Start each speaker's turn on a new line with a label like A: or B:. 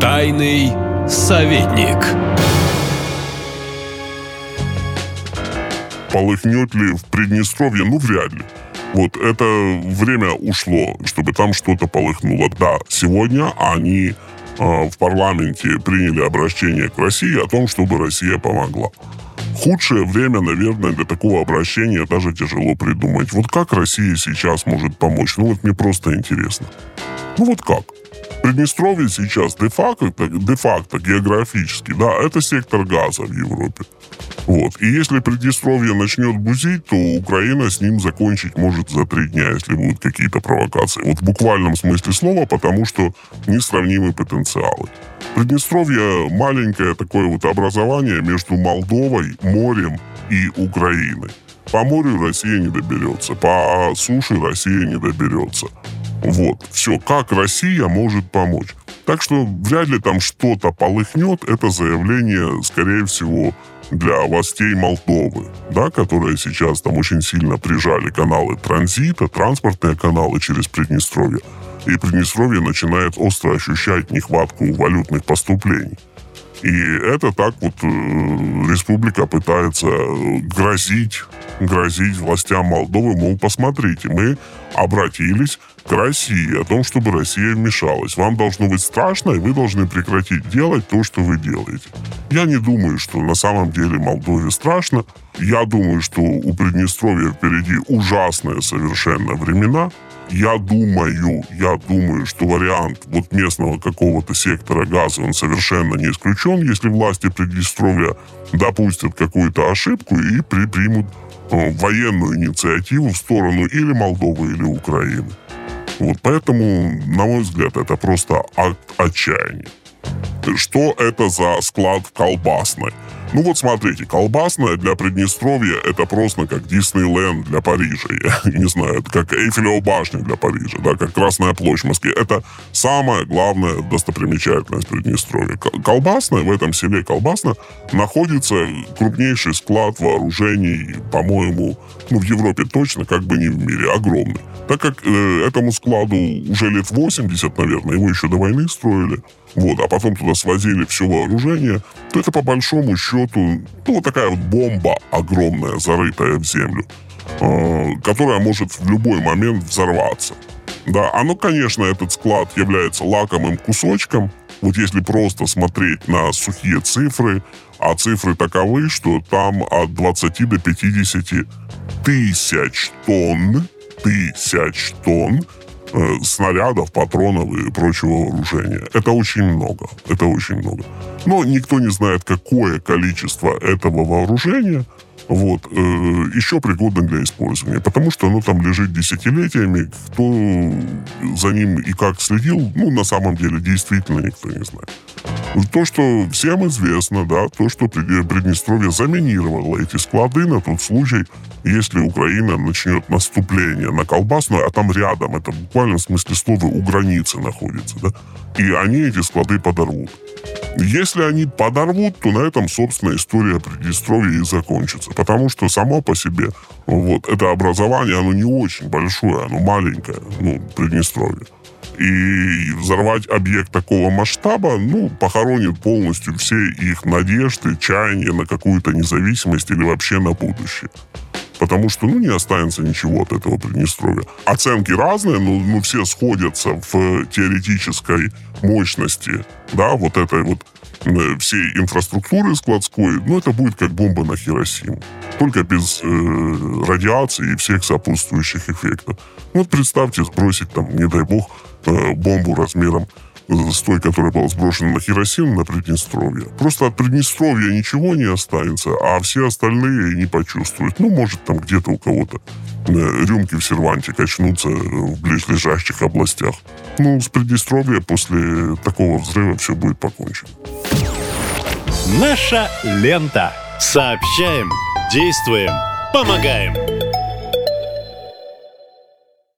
A: Тайный советник.
B: Полыхнет ли в Приднестровье? Ну, вряд ли. Вот это время ушло, чтобы там что-то полыхнуло. Да, сегодня они э, в парламенте приняли обращение к России о том, чтобы Россия помогла. Худшее время, наверное, для такого обращения даже тяжело придумать. Вот как Россия сейчас может помочь? Ну вот мне просто интересно. Ну вот как? Приднестровье сейчас де-факто, де-факто географически, да, это сектор газа в Европе. Вот. И если Приднестровье начнет бузить, то Украина с ним закончить может за три дня, если будут какие-то провокации. Вот в буквальном смысле слова, потому что несравнимы потенциалы. Приднестровье маленькое такое вот образование между Молдовой, морем и Украиной. По морю Россия не доберется, по суше Россия не доберется. Вот, все, как Россия может помочь. Так что вряд ли там что-то полыхнет, это заявление, скорее всего, для властей Молдовы, да, которые сейчас там очень сильно прижали каналы транзита, транспортные каналы через Приднестровье. И Приднестровье начинает остро ощущать нехватку валютных поступлений. И это так вот э, республика пытается грозить, грозить властям Молдовы, мол, посмотрите, мы обратились к России о том, чтобы Россия вмешалась. Вам должно быть страшно, и вы должны прекратить делать то, что вы делаете. Я не думаю, что на самом деле Молдове страшно. Я думаю, что у Приднестровья впереди ужасные совершенно времена. Я думаю, я думаю, что вариант вот местного какого-то сектора газа, он совершенно не исключен, если власти Приднестровья допустят какую-то ошибку и при, примут э, военную инициативу в сторону или Молдовы, или Украины. Вот поэтому, на мой взгляд, это просто акт отчаяния. Что это за склад колбасной? Ну вот смотрите, колбасная для Приднестровья это просто как Диснейленд для Парижа. Я не знаю, это как Эйфелева башня для Парижа, да, как Красная площадь в Москве. Это самая главная достопримечательность Приднестровья. Колбасная, в этом селе Колбасна, находится крупнейший склад вооружений, по-моему, ну в Европе точно, как бы не в мире, огромный. Так как э, этому складу уже лет 80, наверное, его еще до войны строили, вот, а потом туда свозили все вооружение, то это по большому счету, ну, вот такая вот бомба огромная, зарытая в землю, э, которая может в любой момент взорваться. Да, оно, конечно, этот склад является лакомым кусочком, вот если просто смотреть на сухие цифры, а цифры таковы, что там от 20 до 50 тысяч тонн, тысяч тонн снарядов, патронов и прочего вооружения. Это очень много. Это очень много. Но никто не знает, какое количество этого вооружения вот, э, еще пригодно для использования, потому что оно там лежит десятилетиями, кто за ним и как следил, ну, на самом деле, действительно никто не знает. То, что всем известно, да, то, что Приднестровье заминировало эти склады на тот случай, если Украина начнет наступление на Колбасную, а там рядом, это в буквальном смысле слова у границы находится, да, и они эти склады подорвут. Если они подорвут, то на этом, собственно, история Приднестровья и закончится. Потому что само по себе вот это образование, оно не очень большое, оно маленькое, ну, Приднестровье. И взорвать объект такого масштаба, ну, похоронит полностью все их надежды, чаяния на какую-то независимость или вообще на будущее. Потому что, ну, не останется ничего от этого Приднестровья. Оценки разные, но ну, все сходятся в теоретической мощности, да, вот этой вот всей инфраструктуры складской, ну, это будет как бомба на Хиросиму. Только без э, радиации и всех сопутствующих эффектов. Вот представьте, сбросить там, не дай бог, э, бомбу размером с той, которая была сброшена на Хиросиму, на Приднестровье. Просто от Приднестровья ничего не останется, а все остальные не почувствуют. Ну, может, там где-то у кого-то э, рюмки в серванте качнутся в ближайших областях. Ну, с Приднестровья после такого взрыва все будет покончено.
A: Наша лента. Сообщаем, действуем, помогаем.